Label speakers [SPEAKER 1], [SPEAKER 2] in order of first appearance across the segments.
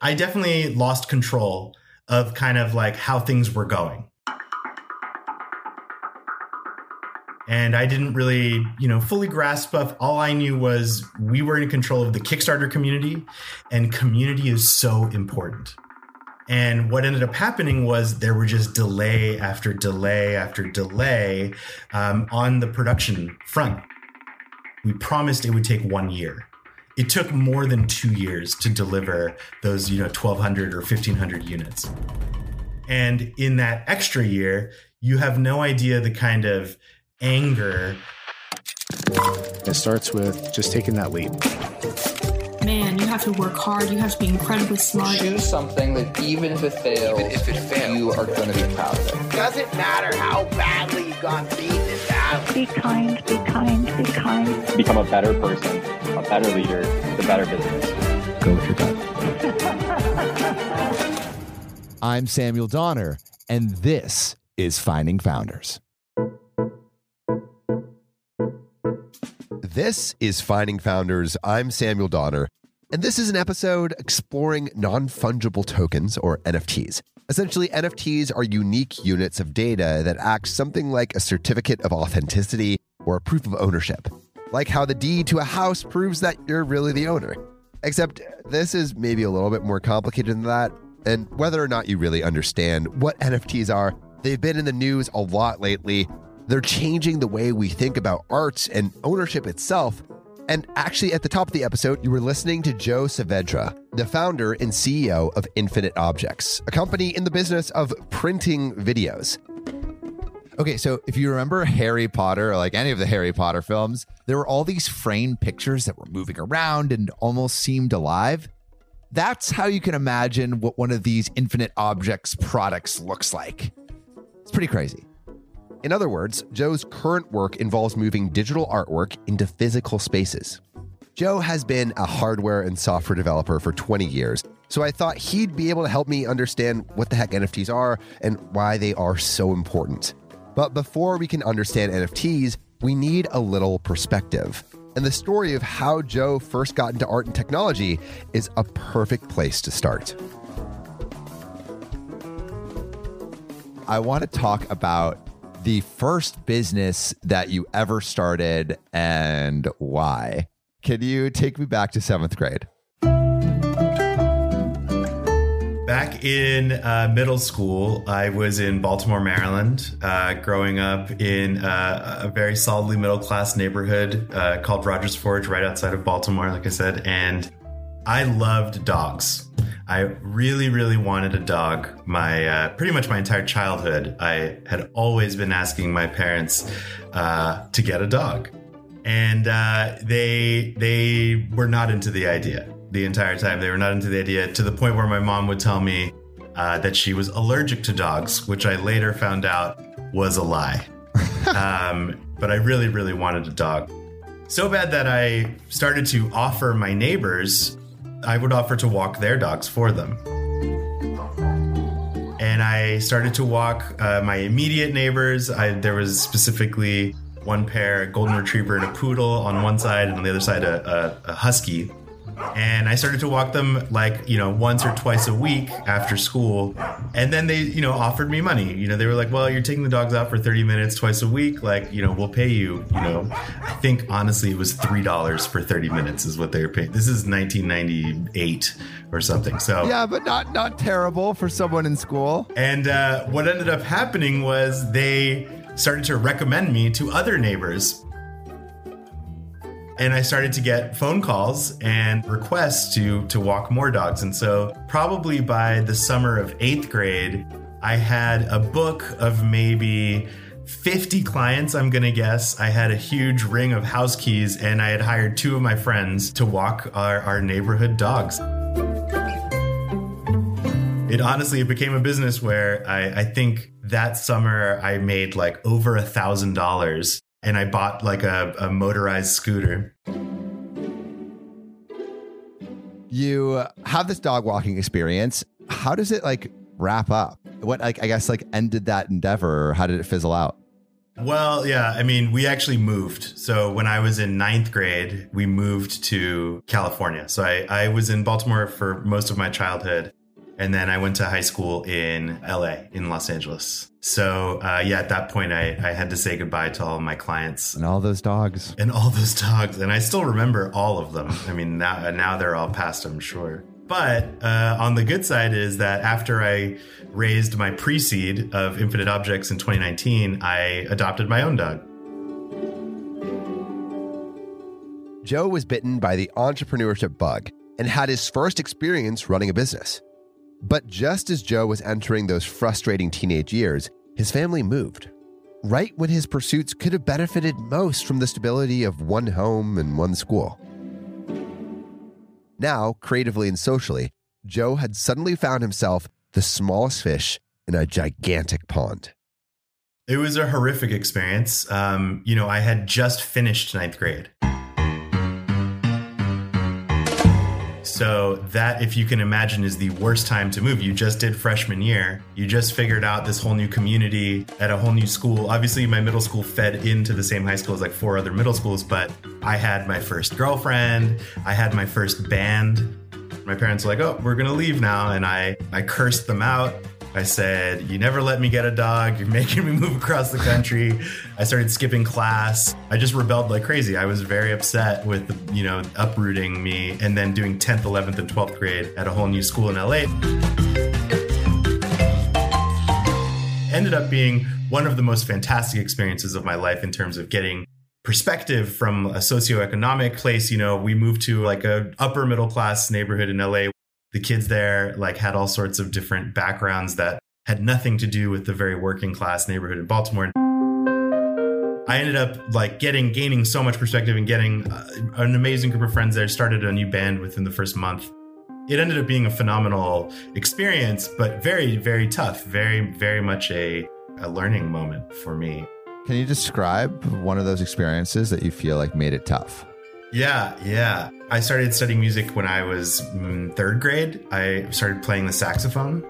[SPEAKER 1] I definitely lost control of kind of like how things were going. and I didn't really, you know, fully grasp of all I knew was we were in control of the Kickstarter community and community is so important. And what ended up happening was there were just delay after delay after delay um, on the production front. We promised it would take one year. It took more than two years to deliver those, you know, 1,200 or 1,500 units. And in that extra year, you have no idea the kind of anger.
[SPEAKER 2] It starts with just taking that leap.
[SPEAKER 3] Man, you have to work hard. You have to be incredibly smart.
[SPEAKER 4] Choose something that even if it fails,
[SPEAKER 5] even if it fails,
[SPEAKER 4] you are going to be proud of it.
[SPEAKER 6] Doesn't matter how badly you've gone beaten in battle.
[SPEAKER 7] Be kind, be kind, be kind.
[SPEAKER 8] Become a better person, a better leader, the better business.
[SPEAKER 2] Go with your gut.
[SPEAKER 9] I'm Samuel Donner, and this is Finding Founders.
[SPEAKER 10] This is Finding Founders. I'm Samuel Donner, and this is an episode exploring non fungible tokens or NFTs. Essentially, NFTs are unique units of data that act something like a certificate of authenticity or a proof of ownership, like how the deed to a house proves that you're really the owner. Except this is maybe a little bit more complicated than that, and whether or not you really understand what NFTs are, they've been in the news a lot lately, they're changing the way we think about art and ownership itself. And actually, at the top of the episode, you were listening to Joe Saavedra, the founder and CEO of Infinite Objects, a company in the business of printing videos.
[SPEAKER 9] Okay, so if you remember Harry Potter, or like any of the Harry Potter films, there were all these framed pictures that were moving around and almost seemed alive. That's how you can imagine what one of these Infinite Objects products looks like. It's pretty crazy.
[SPEAKER 10] In other words, Joe's current work involves moving digital artwork into physical spaces. Joe has been a hardware and software developer for 20 years, so I thought he'd be able to help me understand what the heck NFTs are and why they are so important. But before we can understand NFTs, we need a little perspective. And the story of how Joe first got into art and technology is a perfect place to start.
[SPEAKER 9] I want to talk about the first business that you ever started and why. Can you take me back to seventh grade?
[SPEAKER 1] In uh, middle school, I was in Baltimore, Maryland, uh, growing up in uh, a very solidly middle class neighborhood uh, called Rogers Forge, right outside of Baltimore, like I said. And I loved dogs. I really, really wanted a dog. My uh, pretty much my entire childhood, I had always been asking my parents uh, to get a dog, and they they were not into the idea the entire time. They were not into the idea to the point where my mom would tell me uh, that she was allergic to dogs, which I later found out was a lie. um, but I really, really wanted a dog. So bad that I started to offer my neighbors I would offer to walk their dogs for them. And I started to walk uh, my immediate neighbors. I, there was specifically one pair, a golden retriever and a poodle on one side, and on the other side, a, a, a husky and I started to walk them like you know once or twice a week after school, and then they you know offered me money. You know they were like, well, you're taking the dogs out for 30 minutes twice a week, like you know we'll pay you. You know, I think honestly it was three dollars for 30 minutes is what they were paying. This is 1998 or something. So
[SPEAKER 9] yeah, but not not terrible for someone in school.
[SPEAKER 1] And uh, what ended up happening was they started to recommend me to other neighbors and I started to get phone calls and requests to to walk more dogs. And so probably by the summer of 8th grade, I had a book of maybe 50 clients, I'm going to guess. I had a huge ring of house keys and I had hired two of my friends to walk our, our neighborhood dogs. It honestly it became a business where I, I think that summer I made like over a thousand dollars and I bought like a, a motorized scooter.
[SPEAKER 9] You have this dog walking experience. How does it like wrap up? What like I guess like ended that endeavor or how did it fizzle out?
[SPEAKER 1] Well, yeah, I mean, we actually moved. So when I was in ninth grade, we moved to California. So I, I was in Baltimore for most of my childhood. And then I went to high school in LA, in Los Angeles. So uh, yeah, at that point, I, I had to say goodbye to all of my clients
[SPEAKER 9] And all those dogs.
[SPEAKER 1] and all those dogs. And I still remember all of them. I mean, now, now they're all past, I'm sure. But uh, on the good side is that after I raised my pre seed of Infinite Objects in 2019, I adopted my own dog.
[SPEAKER 10] Joe was bitten by the entrepreneurship bug and had his first experience running a business. But just as Joe was entering those frustrating teenage years, his family moved. Right when his pursuits could have benefited most from the stability of one home and one school. Now, creatively and socially, Joe had suddenly found himself the smallest fish in a gigantic pond.
[SPEAKER 1] It was a horrific experience. Um, you know, I had just finished ninth grade. So, that, if you can imagine, is the worst time to move. You just did freshman year. You just figured out this whole new community at a whole new school. Obviously, my middle school fed into the same high school as like four other middle schools, but I had my first girlfriend. I had my first band. My parents were like, oh, we're to leave now. And I, I cursed them out. I said, You never let me get a dog. You're making me move across the country. I started skipping class. I just rebelled like crazy. I was very upset with, you know, uprooting me and then doing 10th, 11th, and 12th grade at a whole new school in LA. Ended up being one of the most fantastic experiences of my life in terms of getting perspective from a socioeconomic place. You know, we moved to like a upper middle class neighborhood in LA the kids there like had all sorts of different backgrounds that had nothing to do with the very working class neighborhood in Baltimore. I ended up like getting gaining so much perspective and getting uh, an amazing group of friends there. Started a new band within the first month. It ended up being a phenomenal experience, but very very tough. Very very much a a learning moment for me.
[SPEAKER 9] Can you describe one of those experiences that you feel like made it tough?
[SPEAKER 1] Yeah, yeah. I started studying music when I was mm, third grade. I started playing the saxophone.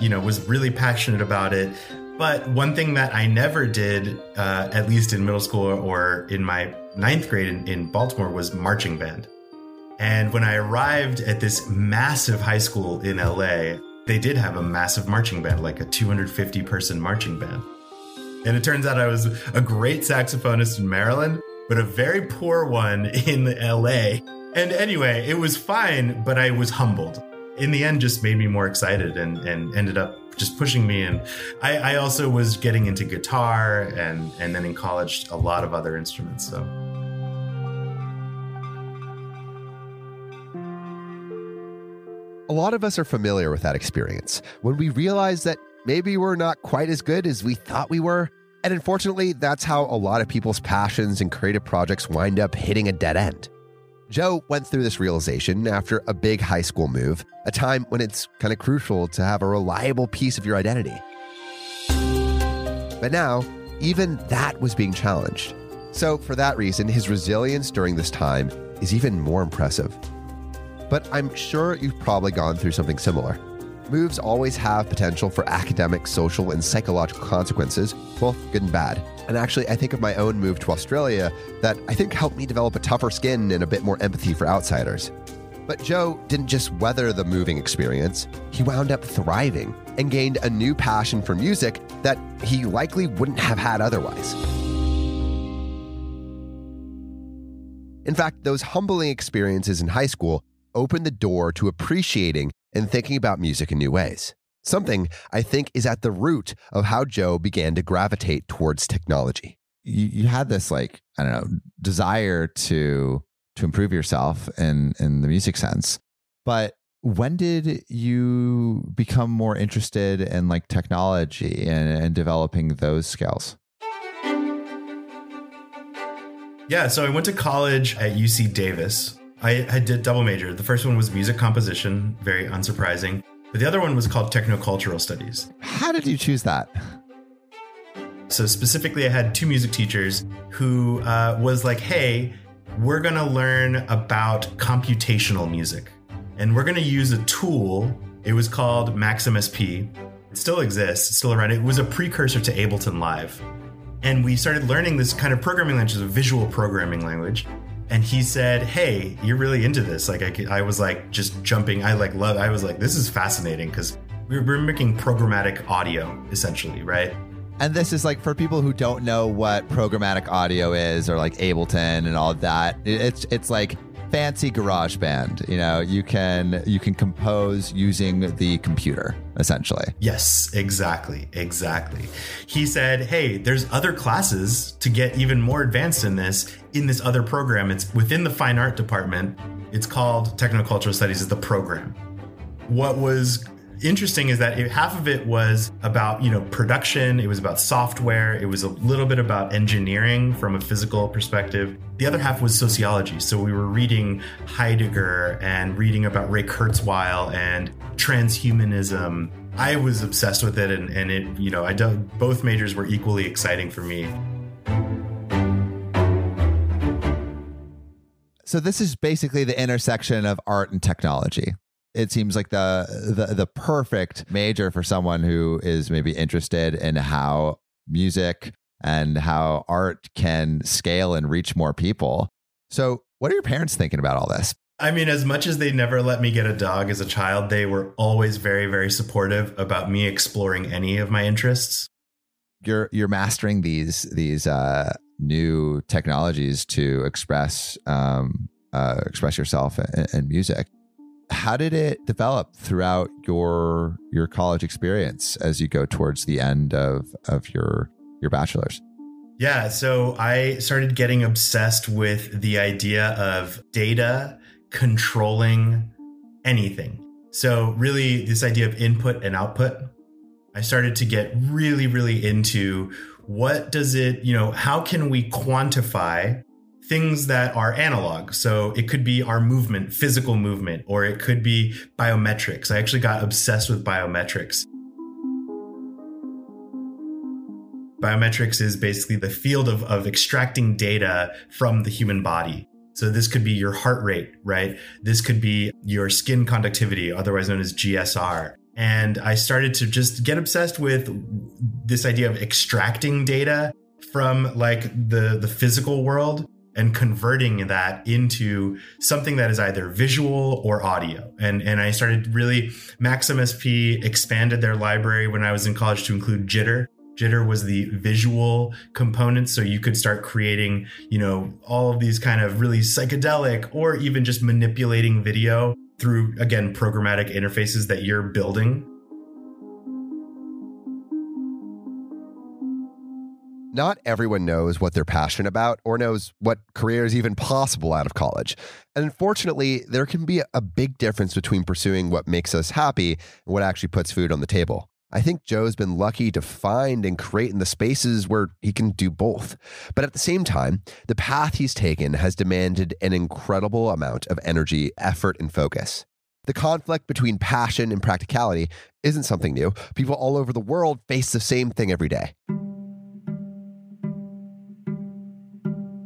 [SPEAKER 1] You know, was really passionate about it. But one thing that I never did, uh, at least in middle school or in my ninth grade in, in Baltimore, was marching band. And when I arrived at this massive high school in LA, they did have a massive marching band, like a 250 person marching band. And it turns out I was a great saxophonist in Maryland, but a very poor one in LA. And anyway, it was fine, but I was humbled. In the end, just made me more excited and, and ended up just pushing me. And I, I also was getting into guitar and, and then in college, a lot of other instruments. So.
[SPEAKER 10] A lot of us are familiar with that experience when we realize that maybe we're not quite as good as we thought we were. And unfortunately, that's how a lot of people's passions and creative projects wind up hitting a dead end. Joe went through this realization after a big high school move, a time when it's kind of crucial to have a reliable piece of your identity. But now, even that was being challenged. So, for that reason, his resilience during this time is even more impressive. But I'm sure you've probably gone through something similar. Moves always have potential for academic, social, and psychological consequences, both good and bad. And actually, I think of my own move to Australia that I think helped me develop a tougher skin and a bit more empathy for outsiders. But Joe didn't just weather the moving experience, he wound up thriving and gained a new passion for music that he likely wouldn't have had otherwise. In fact, those humbling experiences in high school opened the door to appreciating and thinking about music in new ways. Something I think is at the root of how Joe began to gravitate towards technology.
[SPEAKER 9] You, you had this like I don't know desire to to improve yourself in in the music sense, but when did you become more interested in like technology and, and developing those skills?
[SPEAKER 1] Yeah, so I went to college at UC Davis. I, I did double major. The first one was music composition, very unsurprising. But the other one was called technocultural studies.
[SPEAKER 9] How did you choose that?
[SPEAKER 1] So specifically, I had two music teachers who uh, was like, "Hey, we're gonna learn about computational music, and we're gonna use a tool. It was called Max/MSP, It still exists, it's still around. It was a precursor to Ableton Live. And we started learning this kind of programming language, a visual programming language. And he said, "Hey, you're really into this." Like I, I was like just jumping. I like love. I was like, "This is fascinating" because we we're making programmatic audio essentially, right?
[SPEAKER 9] And this is like for people who don't know what programmatic audio is or like Ableton and all that. It's it's like fancy garage band you know you can you can compose using the computer essentially.
[SPEAKER 1] Yes exactly exactly. He said hey there's other classes to get even more advanced in this in this other program. It's within the fine art department. It's called technocultural studies is the program. What was interesting is that it, half of it was about you know production it was about software it was a little bit about engineering from a physical perspective. The other half was sociology so we were reading heidegger and reading about ray kurzweil and transhumanism. I was obsessed with it and, and it you know i both majors were equally exciting for me.
[SPEAKER 9] So this is basically the intersection of art and technology it seems like the, the the perfect major for someone who is maybe interested in how music and how art can scale and reach more people. So, what are your parents thinking about all this?
[SPEAKER 1] I mean, as much as they never let me get a dog as a child, they were always very, very supportive about me exploring any of my interests.
[SPEAKER 9] You're you're mastering these these uh, new technologies to express um, uh, express yourself in, in music how did it develop throughout your your college experience as you go towards the end of of your your bachelor's?
[SPEAKER 1] Yeah so i started getting obsessed with the idea of data controlling anything. So really this idea of input and output i started to get really really into what does it you know how can we quantify things that are analog. So it could be our movement, physical movement, or it could be biometrics. I actually got obsessed with biometrics. Biometrics is basically the field of, of extracting data from the human body. So this could be your heart rate, right? This could be your skin conductivity, otherwise known as GSR. And I started to just get obsessed with this idea of extracting data from like the the physical world and converting that into something that is either visual or audio. And and I started really Max/MSP expanded their library when I was in college to include Jitter. Jitter was the visual component, so you could start creating, you know, all of these kind of really psychedelic or even just manipulating video through again programmatic interfaces that you're building
[SPEAKER 10] not everyone knows what they're passionate about or knows what career is even possible out of college. And unfortunately, there can be a big difference between pursuing what makes us happy and what actually puts food on the table. I think Joe's been lucky to find and create in the spaces where he can do both. But at the same time, the path he's taken has demanded an incredible amount of energy, effort, and focus. The conflict between passion and practicality isn't something new. People all over the world face the same thing every day.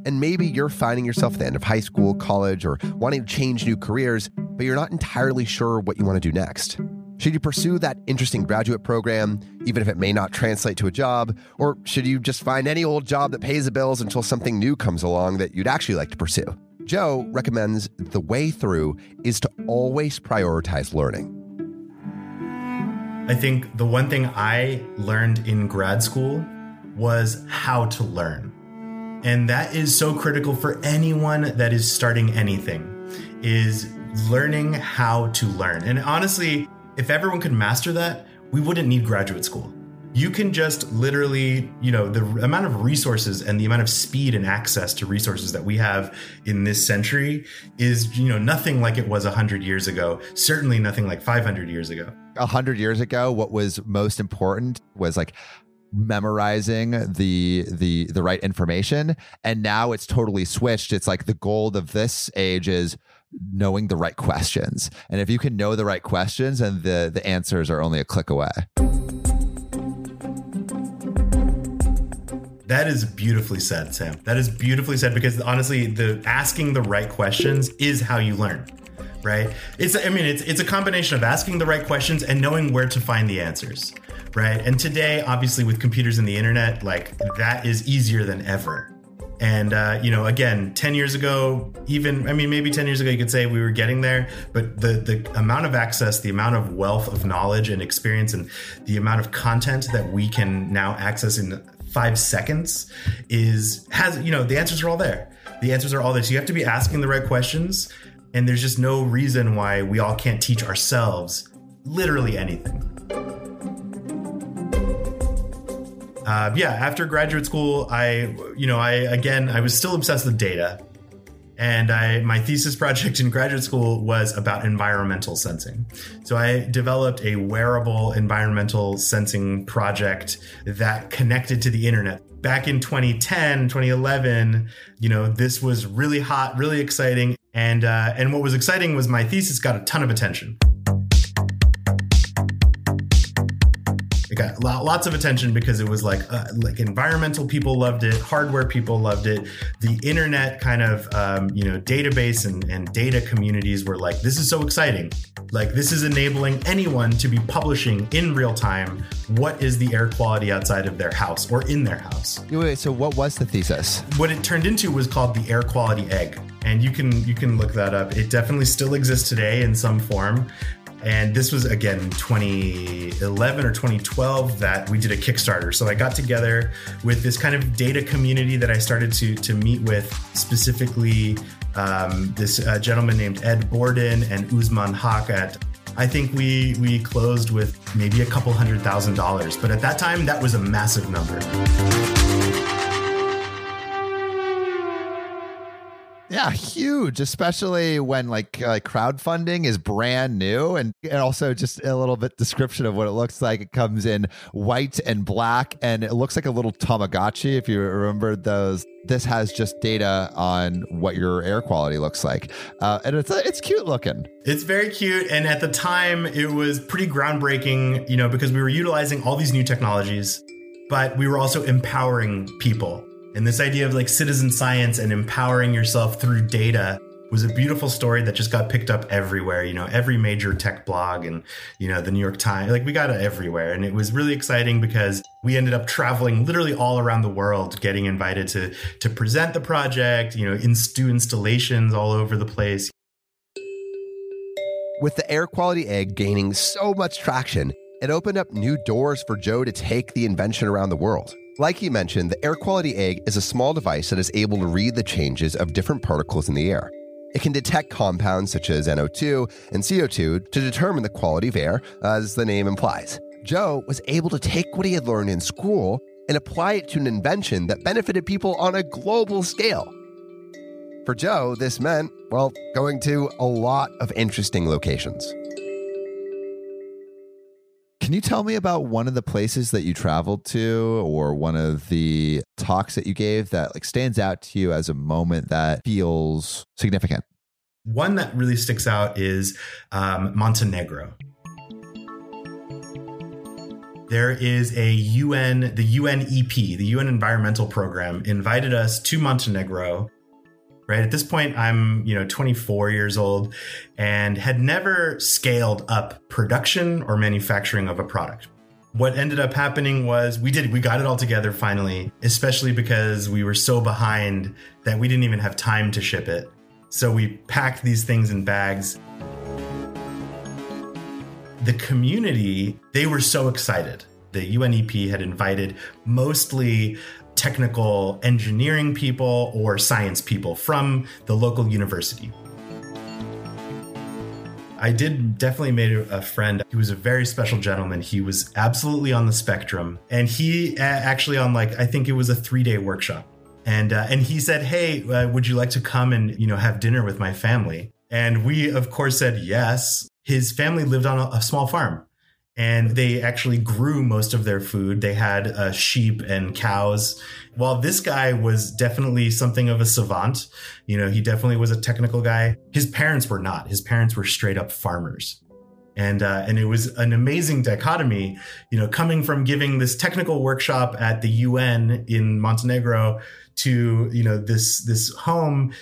[SPEAKER 10] And maybe you're finding yourself at the end of high school, college, or wanting to change new careers, but you're not entirely sure what you want to do next. Should you pursue that interesting graduate program, even if it may not translate to a job? Or should you just find any old job that pays the bills until something new comes along that you'd actually like to pursue? Joe recommends the way through is to always prioritize learning.
[SPEAKER 1] I think the one thing I learned in grad school was how to learn. And that is so critical for anyone that is starting anything is learning how to learn. And honestly, if everyone could master that, we wouldn't need graduate school. You can just literally, you know, the amount of resources and the amount of speed and access to resources that we have in this century is, you know, nothing like it was 100 years ago, certainly nothing like 500 years ago.
[SPEAKER 9] 100 years ago, what was most important was like memorizing the the the right information. And now it's totally switched. It's like the goal of this age is knowing the right questions. And if you can know the right questions and the the answers are only a click away.
[SPEAKER 1] That is beautifully said sam. That is beautifully said because honestly the asking the right questions is how you learn right? It's i mean it's it's a combination of asking the right questions and knowing where to find the answers right? And today, obviously, with computers and the internet, like that is easier than ever. And uh, you know, again, ten years ago, even I mean, maybe ten years ago, you could say we were getting there. But the the amount of access, the amount of wealth of knowledge and experience, and the amount of content that we can now access in five seconds is has you know the answers are all there. The answers are all there. So you have to be asking the right questions, and there's just no reason why we all can't teach ourselves literally anything. Uh, yeah, after graduate school, I, you know, I again, I was still obsessed with data, and I my thesis project in graduate school was about environmental sensing. So I developed a wearable environmental sensing project that connected to the internet. Back in 2010, 2011, you know, this was really hot, really exciting, and uh, and what was exciting was my thesis got a ton of attention. Got lots of attention because it was like uh, like environmental people loved it, hardware people loved it, the internet kind of um, you know database and, and data communities were like, this is so exciting. Like this is enabling anyone to be publishing in real time what is the air quality outside of their house or in their house.
[SPEAKER 9] Wait, so what was the thesis?
[SPEAKER 1] What it turned into was called the air quality egg and you can you can look that up. It definitely still exists today in some form. And this was again 2011 or 2012 that we did a Kickstarter. So I got together with this kind of data community that I started to to meet with specifically um, this uh, gentleman named Ed Borden and Usman Haque at I think we we closed with maybe a couple hundred thousand dollars, but at that time that was a massive number.
[SPEAKER 9] Yeah, huge, especially when like uh, crowdfunding is brand new and, and also just a little bit description of what it looks like. It comes in white and black and it looks like a little Tamagotchi if you remember those. This has just data on what your air quality looks like. Uh, and it's it's cute looking.
[SPEAKER 1] It's very cute and at the time it was pretty groundbreaking, you know, because we were utilizing all these new technologies, but we were also empowering people and this idea of like citizen science and empowering yourself through data was a beautiful story that just got picked up everywhere. You know, every major tech blog and, you know, the New York Times, like we got it everywhere. And it was really exciting because we ended up traveling literally all around the world, getting invited to, to present the project, you know, in installations all over the place.
[SPEAKER 10] With the air quality egg gaining so much traction, it opened up new doors for Joe to take the invention around the world. Like he mentioned, the air quality egg is a small device that is able to read the changes of different particles in the air. It can detect compounds such as NO2 and CO2 to determine the quality of air, as the name implies. Joe was able to take what he had learned in school and apply it to an invention that benefited people on a global scale. For Joe, this meant, well, going to a lot of interesting locations.
[SPEAKER 9] Can you tell me about one of the places that you traveled to or one of the talks that you gave that like stands out to you as a moment that feels significant?
[SPEAKER 1] One that really sticks out is um, Montenegro. There is a UN, the UNEP, the UN Environmental Program, invited us to Montenegro right? At this point i'm you know 24 years old and had never scaled up production or manufacturing of a product. What ended up happening was we did we got it all together finally especially because we were so behind that we didn't even have time to ship it. So we packed these things in bags. The community they were so excited. The UNEP had invited mostly technical engineering people or science people from the local university. I did definitely made a friend. He was a very special gentleman. He was absolutely on the spectrum, and he actually on like I think it was a three day workshop, and uh, and he said, "Hey, uh, would you like to come and you know have dinner with my family?" And we of course said yes. His family lived on a, a small farm, and they actually grew most of their food. They had uh, sheep and cows. While this guy was definitely something of a savant, you know, he definitely was a technical guy. His parents were not. His parents were straight up farmers. And, uh, and it was an amazing dichotomy, you know, coming from giving this technical workshop at the UN in Montenegro to, you know, this, this home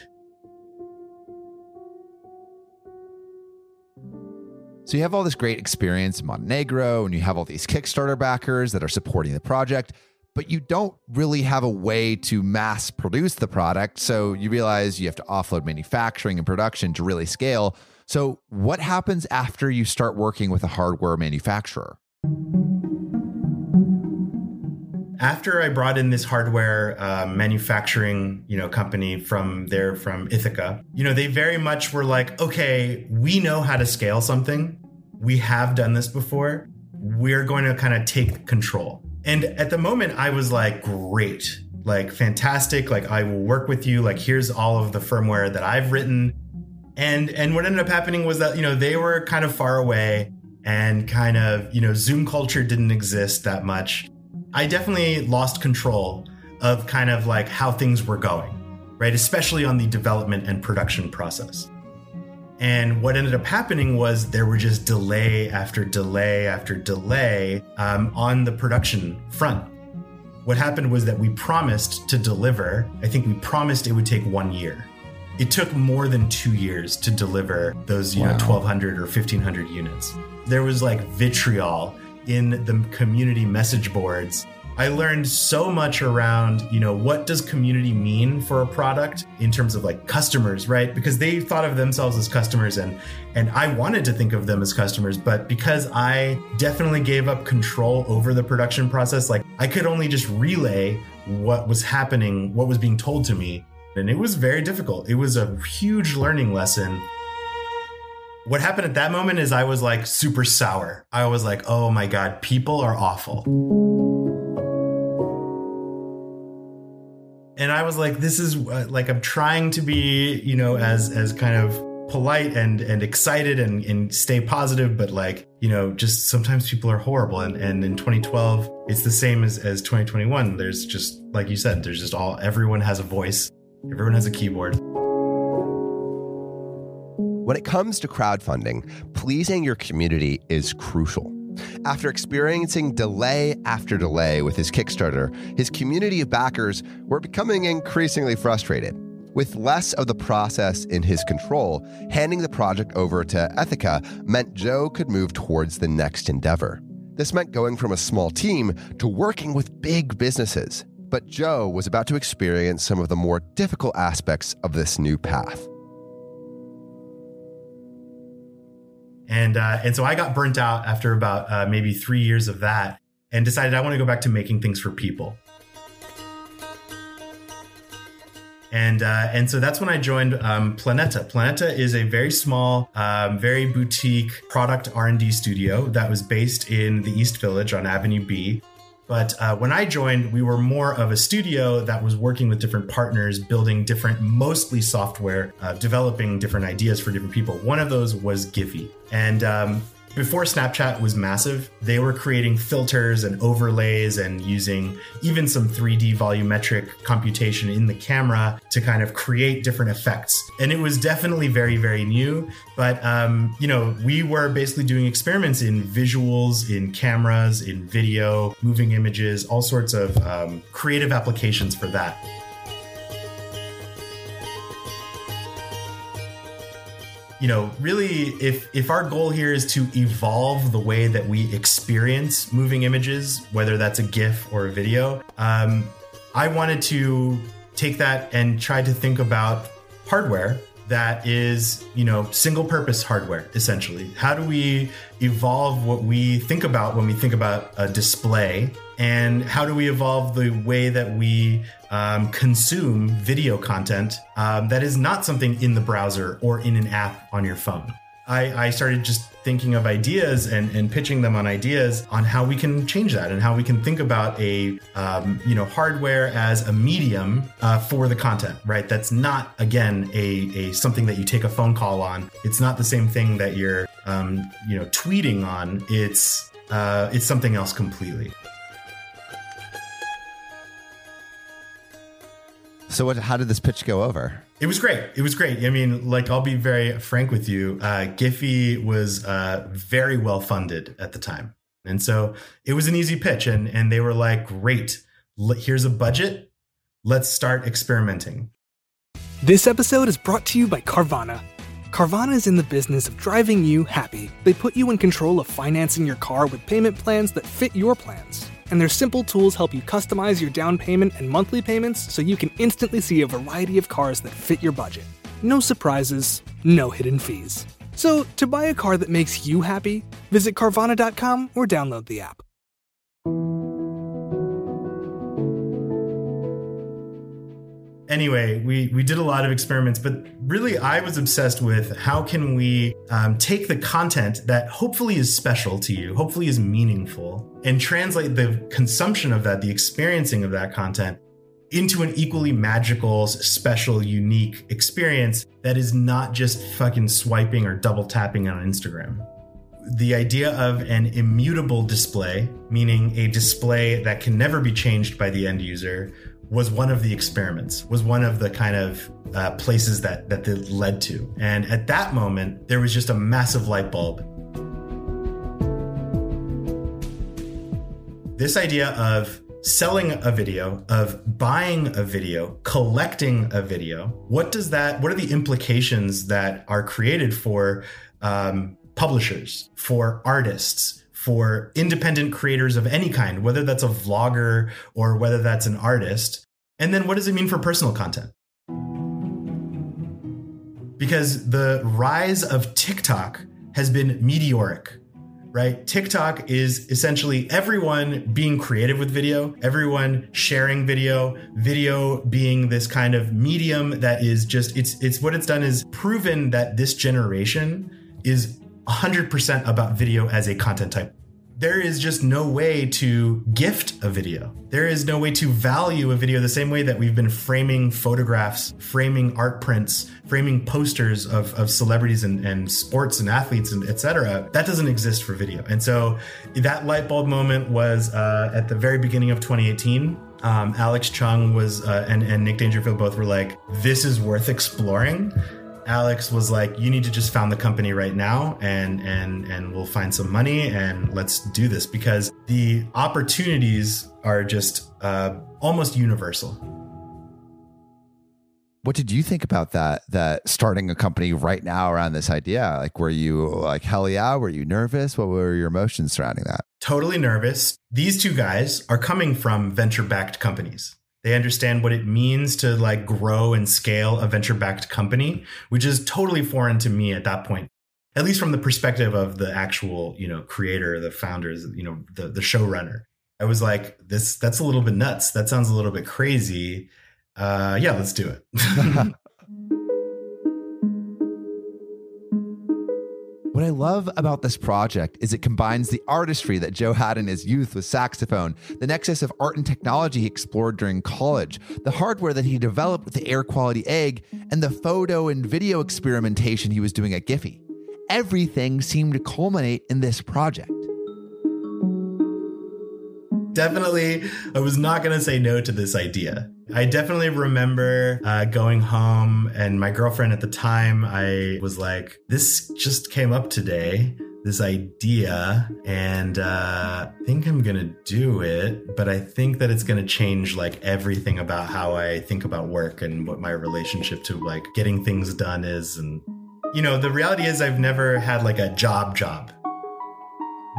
[SPEAKER 9] So you have all this great experience in Montenegro and you have all these Kickstarter backers that are supporting the project, but you don't really have a way to mass produce the product. So you realize you have to offload manufacturing and production to really scale. So, what happens after you start working with a hardware manufacturer?
[SPEAKER 1] After I brought in this hardware uh, manufacturing, you know, company from there from Ithaca, you know, they very much were like, okay, we know how to scale something. We have done this before. We're going to kind of take control. And at the moment, I was like, great, like fantastic. Like I will work with you. Like here's all of the firmware that I've written. And and what ended up happening was that you know they were kind of far away and kind of you know Zoom culture didn't exist that much I definitely lost control of kind of like how things were going, right? Especially on the development and production process. And what ended up happening was there were just delay after delay after delay um, on the production front. What happened was that we promised to deliver, I think we promised it would take one year. It took more than two years to deliver those, you wow. know, 1,200 or 1,500 units. There was like vitriol in the community message boards I learned so much around, you know, what does community mean for a product in terms of like customers, right? Because they thought of themselves as customers and and I wanted to think of them as customers, but because I definitely gave up control over the production process, like I could only just relay what was happening, what was being told to me, and it was very difficult. It was a huge learning lesson what happened at that moment is I was like super sour. I was like, oh my God, people are awful. And I was like, this is uh, like, I'm trying to be, you know, as, as kind of polite and, and excited and, and stay positive, but like, you know, just sometimes people are horrible. And, and in 2012, it's the same as, as 2021. There's just, like you said, there's just all, everyone has a voice, everyone has a keyboard.
[SPEAKER 10] When it comes to crowdfunding, pleasing your community is crucial. After experiencing delay after delay with his Kickstarter, his community of backers were becoming increasingly frustrated. With less of the process in his control, handing the project over to Ithaca meant Joe could move towards the next endeavor. This meant going from a small team to working with big businesses. But Joe was about to experience some of the more difficult aspects of this new path.
[SPEAKER 1] And uh, and so I got burnt out after about uh, maybe three years of that, and decided I want to go back to making things for people. And uh, and so that's when I joined um, Planeta. Planeta is a very small, um, very boutique product R and D studio that was based in the East Village on Avenue B. But uh, when I joined, we were more of a studio that was working with different partners, building different, mostly software, uh, developing different ideas for different people. One of those was Giphy. And um, before Snapchat was massive, they were creating filters and overlays and using even some 3D volumetric computation in the camera to kind of create different effects. And it was definitely very, very new. But, um, you know, we were basically doing experiments in visuals, in cameras, in video, moving images, all sorts of um, creative applications for that. You know, really, if if our goal here is to evolve the way that we experience moving images, whether that's a GIF or a video, um, I wanted to take that and try to think about hardware that is, you know, single purpose hardware, essentially. How do we evolve what we think about when we think about a display? And how do we evolve the way that we um, consume video content um, that is not something in the browser or in an app on your phone? I, I started just thinking of ideas and, and pitching them on ideas on how we can change that and how we can think about a um, you know hardware as a medium uh, for the content right? That's not again a, a something that you take a phone call on. It's not the same thing that you're um, you know tweeting on. It's uh, it's something else completely.
[SPEAKER 9] So what how did this pitch go over
[SPEAKER 1] it was great. It was great. I mean, like, I'll be very frank with you. Uh, Giphy was uh, very well funded at the time. And so it was an easy pitch. And, and they were like, great, here's a budget. Let's start experimenting.
[SPEAKER 5] This episode is brought to you by Carvana. Carvana is in the business of driving you happy. They put you in control of financing your car with payment plans that fit your plans. And their simple tools help you customize your down payment and monthly payments so you can instantly see a variety of cars that fit your budget. No surprises, no hidden fees. So, to buy a car that makes you happy, visit Carvana.com or download the app.
[SPEAKER 1] Anyway, we we did a lot of experiments, but really, I was obsessed with how can we um, take the content that hopefully is special to you, hopefully is meaningful, and translate the consumption of that, the experiencing of that content, into an equally magical, special, unique experience that is not just fucking swiping or double tapping on Instagram. The idea of an immutable display, meaning a display that can never be changed by the end user, was one of the experiments, was one of the kind of uh, places that that it led to. And at that moment, there was just a massive light bulb. This idea of selling a video, of buying a video, collecting a video, what does that? What are the implications that are created for um, publishers, for artists, for independent creators of any kind, whether that's a vlogger or whether that's an artist. And then what does it mean for personal content? Because the rise of TikTok has been meteoric, right? TikTok is essentially everyone being creative with video, everyone sharing video, video being this kind of medium that is just it's it's what it's done is proven that this generation is 100% about video as a content type there is just no way to gift a video. There is no way to value a video the same way that we've been framing photographs, framing art prints, framing posters of, of celebrities and, and sports and athletes and etc. That doesn't exist for video. And so that light bulb moment was uh, at the very beginning of 2018. Um, Alex Chung was uh, and, and Nick Dangerfield both were like, this is worth exploring. Alex was like, "You need to just found the company right now, and and and we'll find some money and let's do this because the opportunities are just uh, almost universal."
[SPEAKER 9] What did you think about that? That starting a company right now around this idea, like, were you like hell yeah? Were you nervous? What were your emotions surrounding that?
[SPEAKER 1] Totally nervous. These two guys are coming from venture-backed companies. They understand what it means to like grow and scale a venture backed company, which is totally foreign to me at that point. At least from the perspective of the actual, you know, creator, the founders, you know, the the showrunner. I was like, this that's a little bit nuts. That sounds a little bit crazy. Uh, yeah, let's do it.
[SPEAKER 9] What I love about this project is it combines the artistry that Joe had in his youth with saxophone, the nexus of art and technology he explored during college, the hardware that he developed with the air quality egg, and the photo and video experimentation he was doing at Giphy. Everything seemed to culminate in this project.
[SPEAKER 1] Definitely, I was not going to say no to this idea. I definitely remember uh, going home, and my girlfriend at the time, I was like, This just came up today, this idea, and uh, I think I'm to do it. But I think that it's to change like everything about how I think about work and what my relationship to like getting things done is. And, you know, the reality is, I've never had like a job job.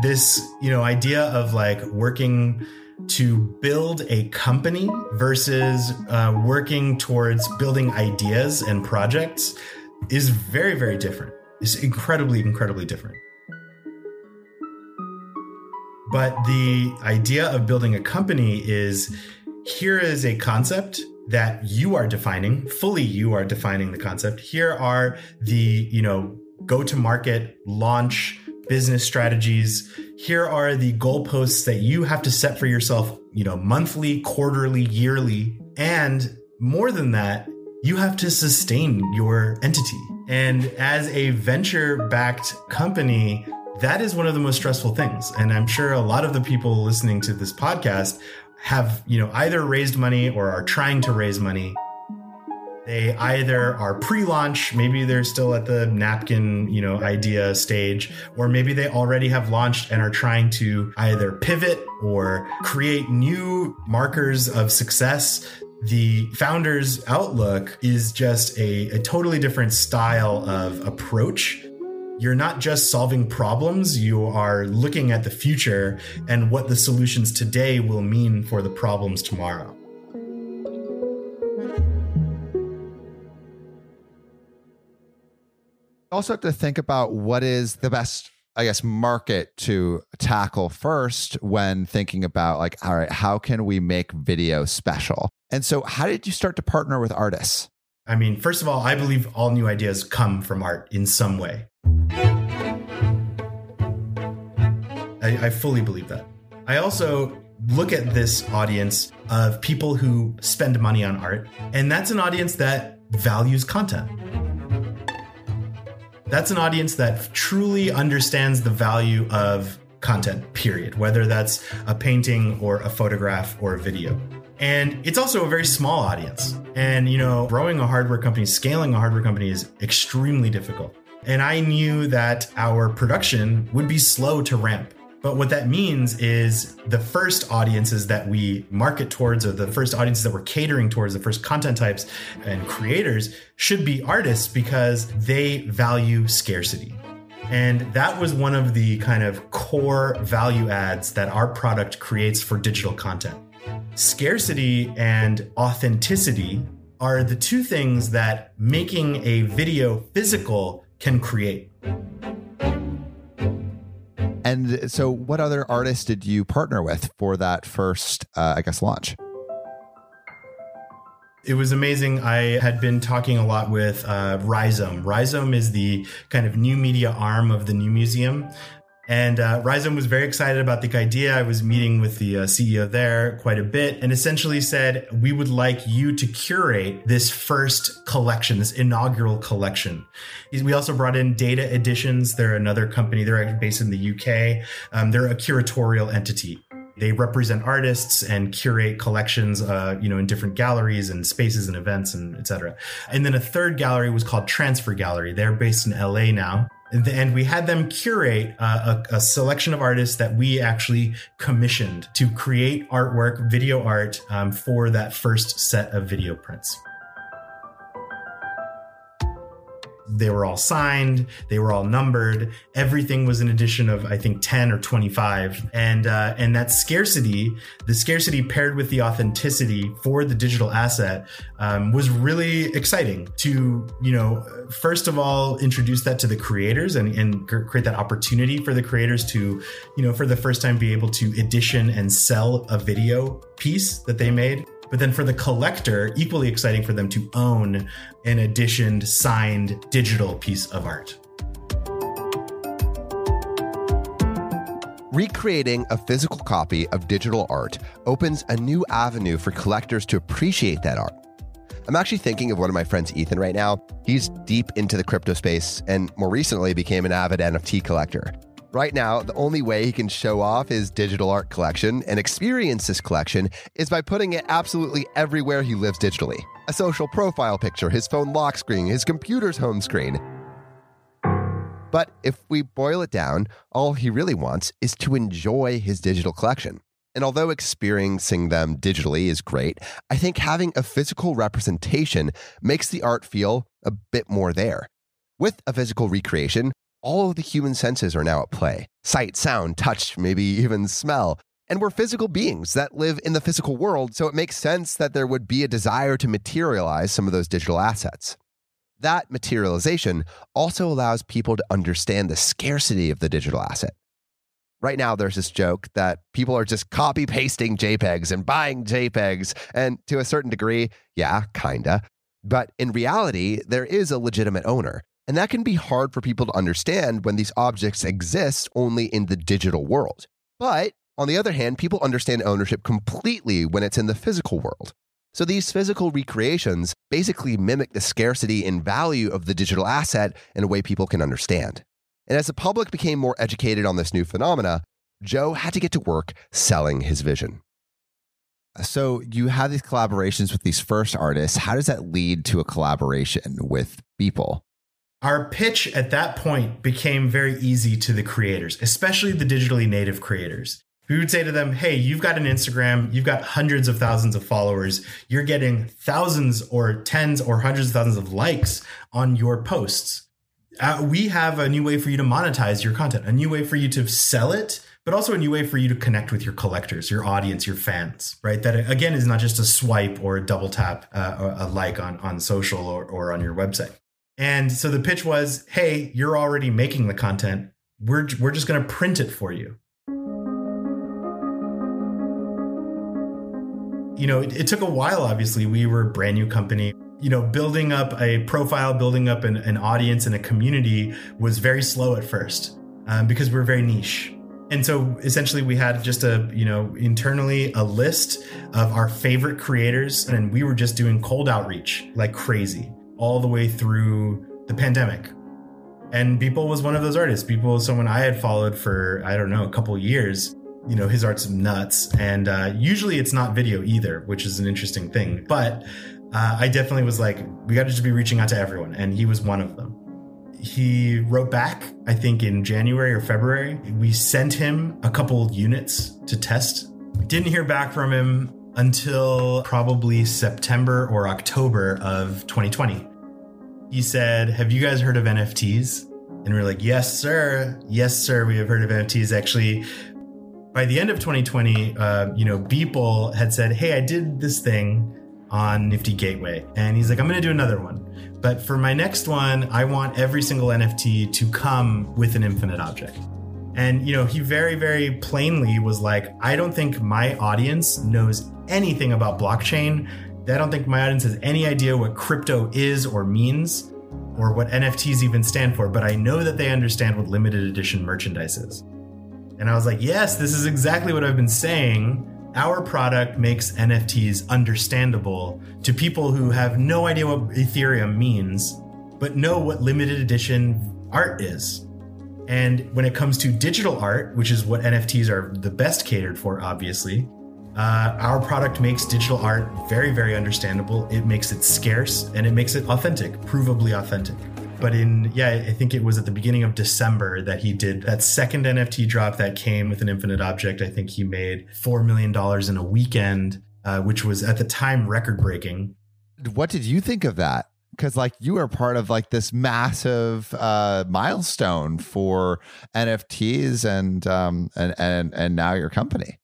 [SPEAKER 1] This, you know, idea of like working to build a company versus uh, working towards building ideas and projects is very, very different. It's incredibly, incredibly different. But the idea of building a company is here is a concept that you are defining fully you are defining the concept here are the you know go to market launch business strategies. Here are the goalposts that you have to set for yourself, you know, monthly, quarterly, yearly. And more than that, you have to sustain your entity. And as a venture backed company, that is one of the most stressful things. And I'm sure a lot of the people listening to this podcast have, you know, either raised money or are trying to raise money they either are pre-launch, maybe they're still at the napkin, you know, idea stage, or maybe they already have launched and are trying to either pivot or create new markers of success The founder's outlook is just a, a totally different style of approach you're not just solving problems, you are looking at the future and what the solutions today will mean for the problems tomorrow.
[SPEAKER 9] Also, have to think about what is the best, I guess, market to tackle first when thinking about, like, all right, how can we make video special? And so, how did you start to partner with artists?
[SPEAKER 1] I mean, first of all, I believe all new ideas come from art in some way. I, I fully believe that. I also look at this audience of people who spend money on art, and that's an audience that values content. That's an audience that truly understands the value of content, period, whether that's a painting or a photograph or a video. And it's also a very small audience. And, you know, growing a hardware company, scaling a hardware company is extremely difficult. And I knew that our production would be slow to ramp. But what that means is the first audiences that we market towards, or the first audiences that we're catering towards, the first content types and creators should be artists because they value scarcity. And that was one of the kind of core value adds that our product creates for digital content. Scarcity and authenticity are the two things that making a video physical can create.
[SPEAKER 9] And so, what other artists did you partner with for that first, uh, I guess, launch?
[SPEAKER 1] It was amazing. I had been talking a lot with uh, Rhizome. Rhizome is the kind of new media arm of the New Museum. And uh, was very excited about the idea. I was meeting with the uh, CEO there quite a bit and essentially said, We would like you to curate this first collection, this inaugural collection. We also brought in Data Editions. They're another company, they're based in the UK. Um, they're a curatorial entity. They represent artists and curate collections, uh, you know, in different galleries and spaces and events and etc. And then a third gallery was called Transfer Gallery. They're based in LA now and we had them curate uh, a, a, selection of artists that we actually commissioned to create artwork, video art um, for that first set of video prints. They were all signed they were all numbered. Everything was an edition of i think 10 or 25 and uh, and that scarcity the scarcity paired with the authenticity for the digital asset um, was really exciting to you know first of all introduce that to the creators and, and create that opportunity for the creators to you know for the first time be able to edition and sell a video piece that they made but then for the collector, equally exciting for them to own an editioned, signed digital piece of art.
[SPEAKER 10] Recreating a physical copy of digital art opens a new avenue for collectors to appreciate that art. I'm actually thinking of one of my friends, Ethan, right now. He's deep into the crypto space and more recently became an avid NFT collector. Right now, the only way he can show off his digital art collection and experience this collection is by putting it absolutely everywhere he lives digitally a social profile picture, his phone lock screen, his computer's home screen. But if we boil it down, all he really wants is to enjoy his digital collection. And although experiencing them digitally is great, I think having a physical representation makes the art feel a bit more there. With a physical recreation, all of the human senses are now at play sight, sound, touch, maybe even smell. And we're physical beings that live in the physical world, so it makes sense that there would be a desire to materialize some of those digital assets. That materialization also allows people to understand the scarcity of the digital asset. Right now, there's this joke that people are just copy pasting JPEGs and buying JPEGs. And to a certain degree, yeah, kinda. But in reality, there is a legitimate owner. And that can be hard for people to understand when these objects exist only in the digital world. But on the other hand, people understand ownership completely when it's in the physical world. So these physical recreations basically mimic the scarcity and value of the digital asset in a way people can understand. And as the public became more educated on this new phenomena, Joe had to get to work selling his vision.
[SPEAKER 9] So you have these collaborations with these first artists. How does that lead to a collaboration with Beeple?
[SPEAKER 1] Our pitch at that point became very easy to the creators, especially the digitally native creators. We would say to them, hey, you've got an Instagram, you've got hundreds of thousands of followers, you're getting thousands or tens or hundreds of thousands of likes on your posts. Uh, we have a new way for you to monetize your content, a new way for you to sell it, but also a new way for you to connect with your collectors, your audience, your fans, right? That again is not just a swipe or a double tap, uh, a like on, on social or, or on your website. And so the pitch was, hey, you're already making the content. We're, we're just going to print it for you. you know, it, it, took a while, obviously. We were a brand new company. You know, building up a profile, building up an, an audience and a community was very slow at first um, because we we're very niche. And so essentially, we had just a, you know, internally a list of our favorite creators, and we were just doing cold outreach like crazy all the way through the pandemic. And Beeple was one of those artists. Beeple someone I had followed for, I don't know, a couple years. You know his art's nuts. And uh, usually it's not video either which is an interesting thing. But uh, i definitely was like we got to just be reaching out to everyone. And he was one of them. He wrote back i think in january or february. We sent him a couple units to test. Didn't hear back from him until probably september or october of 2020 he said have you guys heard of nfts and we are like, yes, sir. Yes, sir. We have heard of NFTs. Actually, by the end of 2020, uh, you know, Beeple had said, "Hey, I did this thing on Nifty Gateway," and he's like, "I'm going to do another one, but for my next one, I want every single NFT to come with an infinite object." And you know, he very, very plainly was like, "I don't think my audience knows anything about blockchain. I don't think my audience has any idea what crypto is or means." Or what NFTs even stand for, but I know that they understand what limited edition merchandise is. And I was like, yes, this is exactly what I've been saying. Our product makes NFTs understandable to people who have no idea what Ethereum means, but know what limited edition art is. And when it comes to digital art, which is what NFTs are the best catered for, obviously, uh, our product makes digital art very, very understandable. It makes it scarce and it makes it authentic, provably authentic. But in, yeah, I think it was at the beginning of December that he did that second NFT drop that came with an infinite object. I think he made $4 million in a weekend, uh, which was at the time record breaking.
[SPEAKER 9] What did you think of that? because like you are part of like this massive uh milestone for nfts and um and and and now your company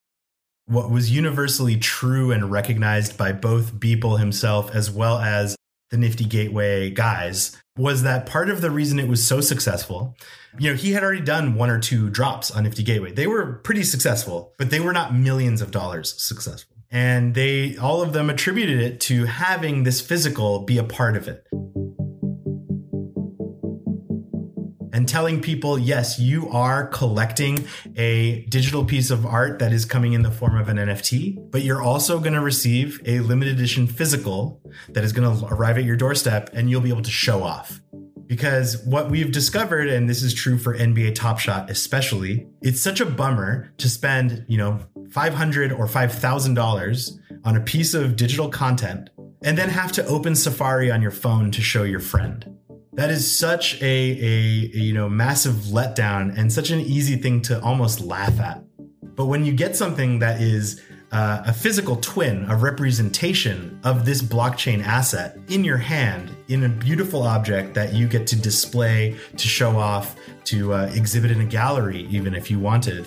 [SPEAKER 1] what was universally true and recognized by both beeple himself as well as the nifty gateway guys was that part of the reason it was so successful. You know, he had already done one or two drops on Nifty Gateway. They were pretty successful, but they were not millions of dollars successful. And they, all of them attributed it to having this physical be a part of it. And telling people, yes, you are collecting a digital piece of art that is coming in the form of an NFT, but you're also going to receive a limited edition physical that is going to arrive at your doorstep and you'll be able to show off. Because what we've discovered, and this is true for NBA Top Shot especially, it's such a bummer to spend, you know, 500 or $5,000 on a piece of digital content and then have to open Safari on your phone to show your friend that is such a, a, a, you know massive letdown and such an easy thing to almost laugh at. But when you get something that is uh, a physical twin a representation of this blockchain asset in your hand in a beautiful object that you get to display to show off to uh, exhibit in a gallery even if you wanted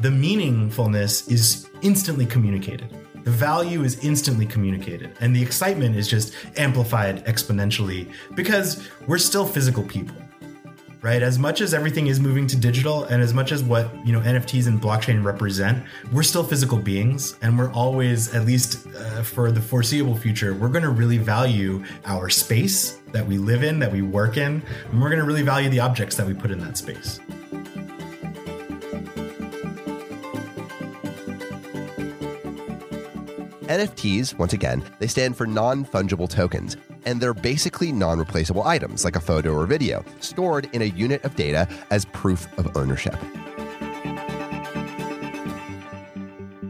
[SPEAKER 1] the meaningfulness is instantly communicated the value is instantly communicated, and the excitement is just amplified exponentially because we're still physical people. Right? As much as everything is moving to digital and as much as what, you know, NFTs and blockchain represent, we're still physical beings and we're always at least uh, for the foreseeable future, we're going to really value our space that we live in, that we work in, and we're going to really value the objects that we put in that space.
[SPEAKER 10] NFTs, once again, they stand for non fungible tokens, and they're basically non replaceable items like a photo or video, stored in a unit of data as proof of ownership.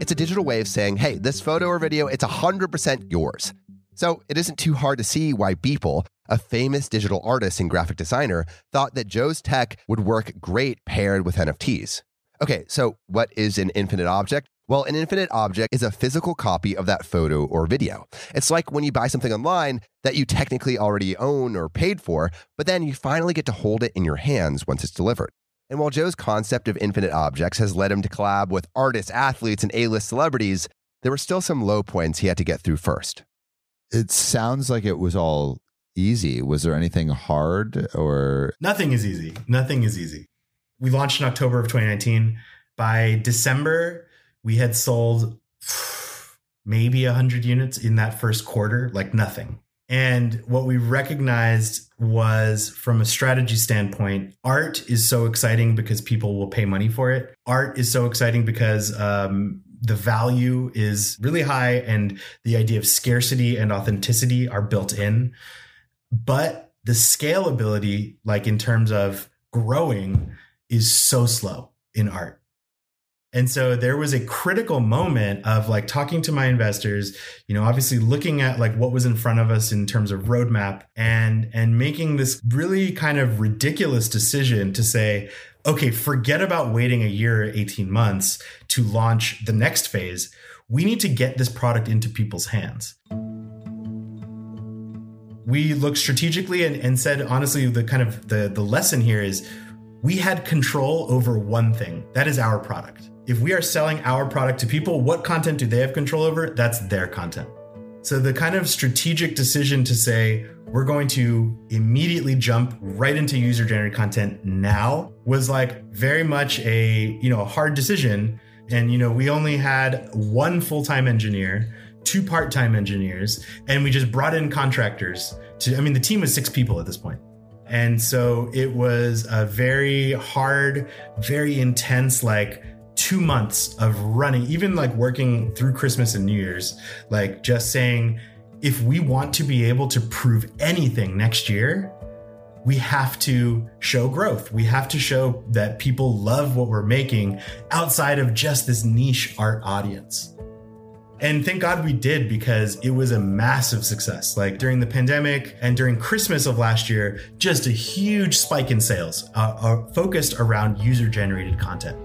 [SPEAKER 10] It's a digital way of saying, hey, this photo or video, it's 100% yours. So it isn't too hard to see why Beeple, a famous digital artist and graphic designer, thought that Joe's tech would work great paired with NFTs. Okay, so what is an infinite object? Well, an infinite object is a physical copy of that photo or video. It's like when you buy something online that you technically already own or paid for, but then you finally get to hold it in your hands once it's delivered. And while Joe's concept of infinite objects has led him to collab with artists, athletes, and A list celebrities, there were still some low points he had to get through first.
[SPEAKER 9] It sounds like it was all easy. Was there anything hard or?
[SPEAKER 1] Nothing is easy. Nothing is easy. We launched in October of 2019. By December, we had sold maybe 100 units in that first quarter, like nothing. And what we recognized was from a strategy standpoint, art is so exciting because people will pay money for it. Art is so exciting because um, the value is really high and the idea of scarcity and authenticity are built in. But the scalability, like in terms of growing, is so slow in art. And so there was a critical moment of like talking to my investors, you know, obviously looking at like what was in front of us in terms of roadmap and and making this really kind of ridiculous decision to say, okay, forget about waiting a year, 18 months to launch the next phase. We need to get this product into people's hands. We looked strategically and, and, said honestly the kind of the the lesson here is we had control over one thing. That is our product if we are selling our product to people what content do they have control over? That's their content. So the kind of strategic decision to say we're going to immediately jump right into user generated content now was like very much a you know a hard decision. And you know we only had one full-time engineer two part-time engineers and we just brought in contractors to i mean the team was six people at this point. And so it was a very hard very intense like two months of running even like working through christmas and new year's like just saying if we want to be able to prove anything next year we have to show growth. We have to show that people love what we're making outside of just this niche art audience. And thank God we did because it was a massive success. Like during the pandemic and during Christmas of last year, just a huge spike in sales uh, uh, focused around user generated content.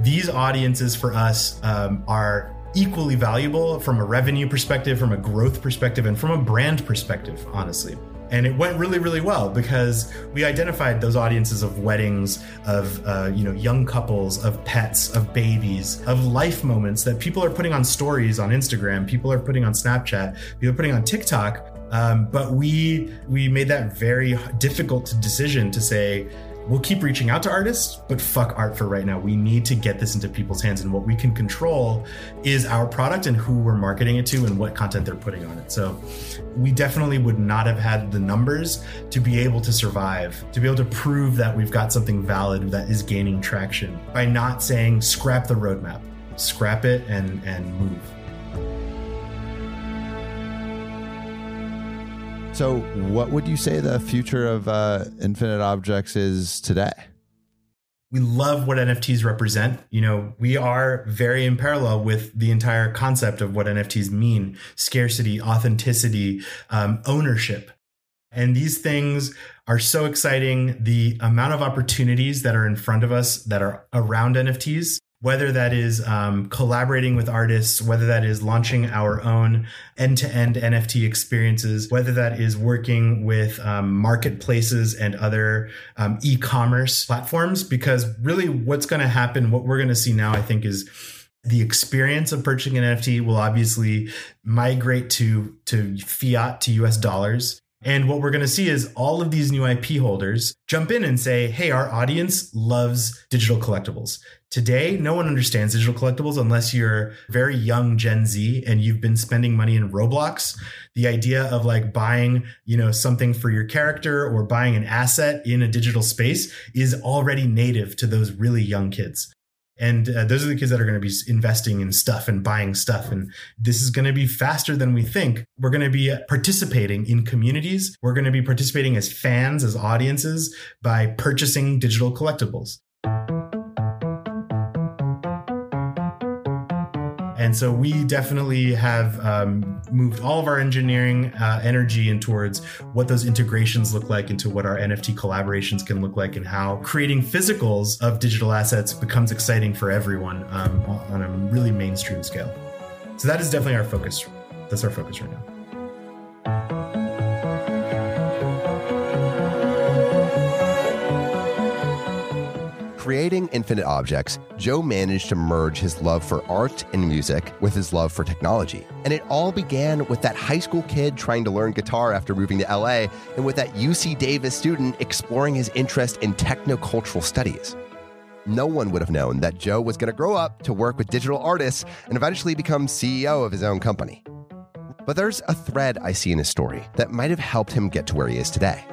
[SPEAKER 1] These audiences for us um, are equally valuable from a revenue perspective, from a growth perspective, and from a brand perspective, honestly. And it went really really well because we identified those audiences of weddings of uh, you know young couples of pets of babies of life moments that people are putting on stories on instagram people are putting on snapchat people are putting on tiktok. Um, but we we made that very difficult decision to say we'll keep reaching out to artists, but fuck art for right now. We need to get this into people's hands. And what we can control is our product and who we're marketing it to and what content they're putting on it. So we definitely would not have had the numbers to be able to survive, to be able to prove that we've got something valid that is gaining traction by not saying scrap the roadmap, scrap it and, and move.
[SPEAKER 9] So, what would you say the future of uh, Infinite Objects is today?
[SPEAKER 1] We love what NFTs represent. You know, we are very in parallel with the entire concept of what NFTs mean scarcity, authenticity, um, ownership. And these things are so exciting. The amount of opportunities that are in front of us that are around NFTs whether that is um, collaborating with artists, whether that is launching our own end to end NFT experiences, whether that is working with um, marketplaces and other um, e commerce platforms. Because really, what's going to happen, what we're going to see now, I think, is the experience of purchasing an NFT will obviously migrate to to fiat to US dollars and what we're going to see is all of these new IP holders jump in and say, hey, our audience loves digital collectibles. Today, no one understands digital collectibles unless you're very young Gen Z and you've been spending money in Roblox. The idea of like buying, you know, something for your character or buying an asset in a digital space is already native to those really young kids. And uh, those are the kids that are going to be investing in stuff and buying stuff. And this is going to be faster than we think. We're going to be participating in communities. We're going to be participating as fans, as audiences by purchasing digital collectibles. And so we definitely have um, moved all of our engineering uh, energy in towards what those integrations look like into what our NFT collaborations can look like and how creating physicals of digital assets becomes exciting for everyone um, on a really mainstream scale. So that is definitely our focus. That's our focus right now.
[SPEAKER 10] Creating infinite objects, Joe managed to merge his love for art and music with his love for technology. And it all began with that high school kid trying to learn guitar after moving to LA, and with that UC Davis student exploring his interest in technocultural studies. No one would have known that Joe was going to grow up to work with digital artists and eventually become CEO of his own company. But there's a thread I see in his story that might have helped him get to where he is today.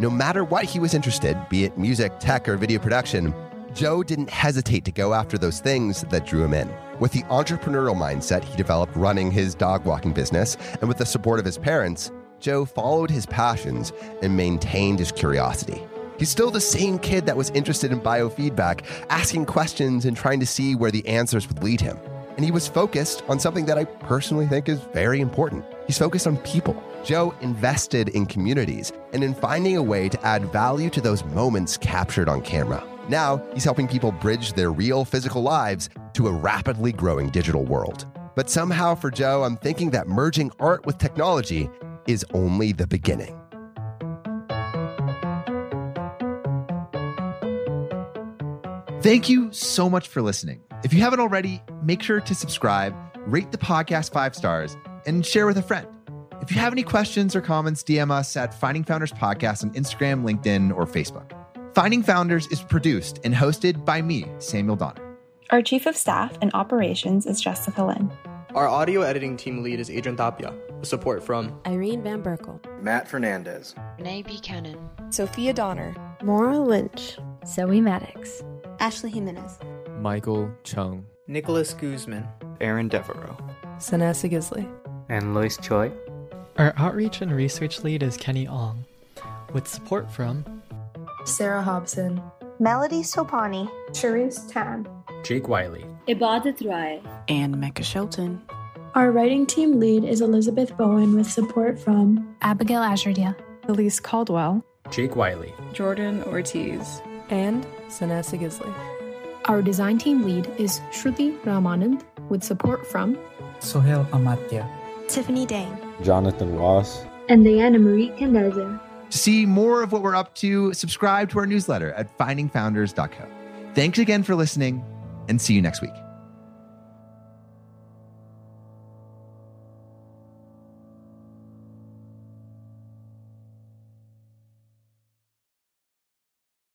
[SPEAKER 10] No matter what he was interested, be it music, tech, or video production, Joe didn't hesitate to go after those things that drew him in. With the entrepreneurial mindset he developed running his dog walking business, and with the support of his parents, Joe followed his passions and maintained his curiosity. He's still the same kid that was interested in biofeedback, asking questions and trying to see where the answers would lead him. And he was focused on something that I personally think is very important. He's focused on people. Joe invested in communities and in finding a way to add value to those moments captured on camera. Now, he's helping people bridge their real physical lives to a rapidly growing digital world. But somehow for Joe, I'm thinking that merging art with technology is only the beginning.
[SPEAKER 9] Thank you so much for listening. If you haven't already, make sure to subscribe, rate the podcast five stars, and share with a friend. If you have any questions or comments, DM us at Finding Founders Podcast on Instagram, LinkedIn, or Facebook. Finding Founders is produced and hosted by me, Samuel Donner.
[SPEAKER 11] Our Chief of Staff and Operations is Jessica Lynn.
[SPEAKER 12] Our audio editing team lead is Adrian Tapia, with support from
[SPEAKER 13] Irene Van Berkel,
[SPEAKER 14] Matt Fernandez,
[SPEAKER 15] Renee Buchanan,
[SPEAKER 16] Sophia Donner,
[SPEAKER 17] Maura Lynch,
[SPEAKER 18] Zoe Maddox,
[SPEAKER 19] Ashley Jimenez,
[SPEAKER 20] Michael Chung,
[SPEAKER 12] Nicholas Guzman,
[SPEAKER 21] Aaron Devereaux,
[SPEAKER 22] Sanessa Gisley,
[SPEAKER 23] and Lois Choi.
[SPEAKER 24] Our outreach and research lead is Kenny Ong, with support from
[SPEAKER 25] Sarah Hobson,
[SPEAKER 26] Melody Sopani,
[SPEAKER 27] Cherise Tan,
[SPEAKER 28] Jake Wiley,
[SPEAKER 29] Ibadat Rai,
[SPEAKER 30] and Mecca Shelton.
[SPEAKER 31] Our writing team lead is Elizabeth Bowen with support from
[SPEAKER 32] Abigail Azurdia,
[SPEAKER 33] Elise Caldwell,
[SPEAKER 28] Jake Wiley,
[SPEAKER 34] Jordan Ortiz,
[SPEAKER 22] and Sanessa Gisley.
[SPEAKER 31] Our design team lead is Shruti Ramanand with support from
[SPEAKER 35] Sohail Amatya,
[SPEAKER 26] Tiffany Dang,
[SPEAKER 36] Jonathan Ross,
[SPEAKER 31] and Diana Marie Candezer.
[SPEAKER 9] To see more of what we're up to, subscribe to our newsletter at findingfounders.co. Thanks again for listening, and see you next week.